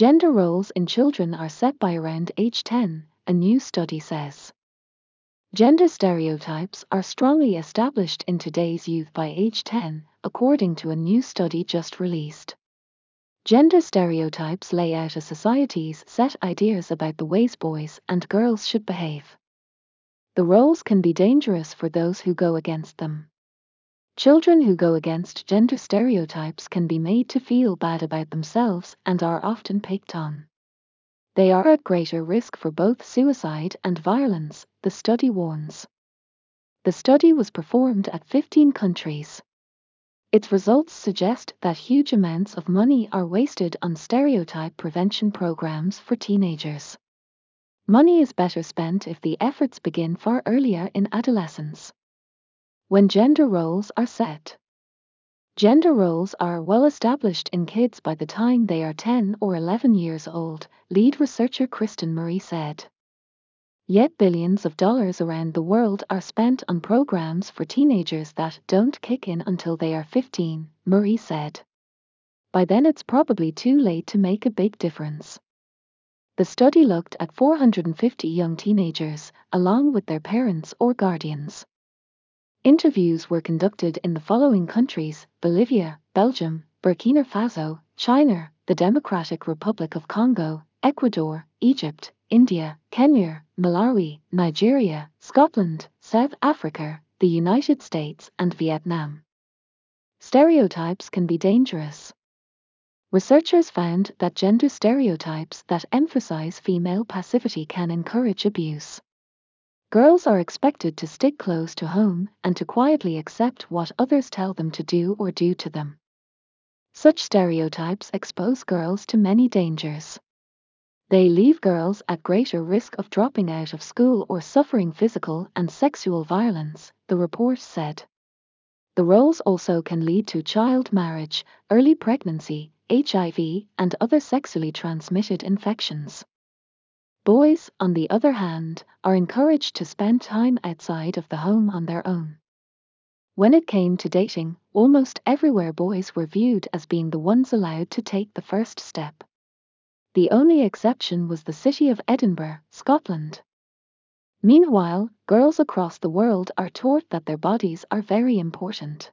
Gender roles in children are set by around age 10, a new study says. Gender stereotypes are strongly established in today's youth by age 10, according to a new study just released. Gender stereotypes lay out a society's set ideas about the ways boys and girls should behave. The roles can be dangerous for those who go against them. Children who go against gender stereotypes can be made to feel bad about themselves and are often picked on. They are at greater risk for both suicide and violence, the study warns. The study was performed at 15 countries. Its results suggest that huge amounts of money are wasted on stereotype prevention programs for teenagers. Money is better spent if the efforts begin far earlier in adolescence. When gender roles are set. Gender roles are well established in kids by the time they are 10 or 11 years old, lead researcher Kristin Mmari said. Yet billions of dollars around the world are spent on programs for teenagers that don't kick in until they are 15, Mmari said. By then it's probably too late to make a big difference. The study looked at 450 young teenagers, along with their parents or guardians. Interviews were conducted in the following countries Bolivia, Belgium, Burkina Faso, China, the Democratic Republic of Congo, Ecuador, Egypt, India, Kenya, Malawi, Nigeria, Scotland, South Africa, the United States, and Vietnam. Stereotypes can be dangerous. Researchers found that gender stereotypes that emphasize female passivity can encourage abuse. Girls are expected to stick close to home and to quietly accept what others tell them to do or do to them. Such stereotypes expose girls to many dangers. They leave girls at greater risk of dropping out of school or suffering physical and sexual violence, the report said. The roles also can lead to child marriage, early pregnancy, HIV, and other sexually transmitted infections. Boys, on the other hand, are encouraged to spend time outside of the home on their own. When it came to dating, almost everywhere boys were viewed as being the ones allowed to take the first step. The only exception was the city of Edinburgh, Scotland. Meanwhile, girls across the world are taught that their bodies are very important.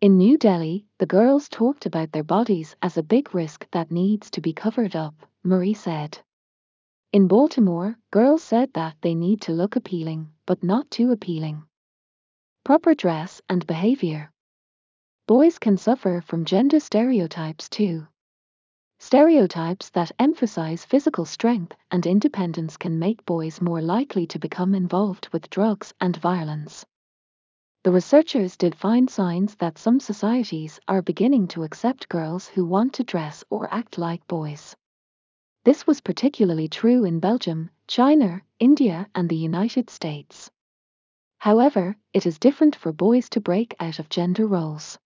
In New Delhi, the girls talked about their bodies as a big risk that needs to be covered up, Mmari said. In Baltimore, girls said that they need to look appealing, but not too appealing. Proper dress and behavior. Boys can suffer from gender stereotypes too. Stereotypes that emphasize physical strength and independence can make boys more likely to become involved with drugs and violence. The researchers did find signs that some societies are beginning to accept girls who want to dress or act like boys. This was particularly true in Belgium, China, India, and the United States. However, it is different for boys to break out of gender roles.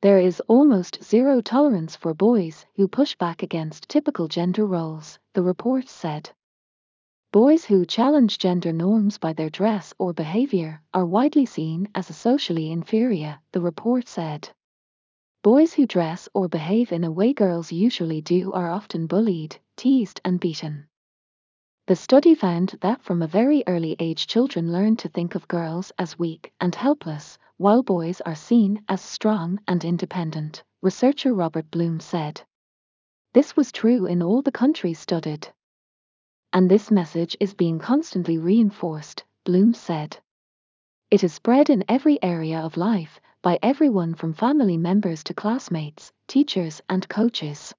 There is almost zero tolerance for boys who push back against typical gender roles, the report said. Boys who challenge gender norms by their dress or behavior are widely seen as a socially inferior, the report said. Boys who dress or behave in a way girls usually do are often bullied, teased, and beaten. The study found that from a very early age, children learn to think of girls as weak and helpless, while boys are seen as strong and independent, researcher Robert Blum said. This was true in all the countries studied. And this message is being constantly reinforced, Bloom said. It is spread in every area of life, by everyone from family members to classmates, teachers, and coaches.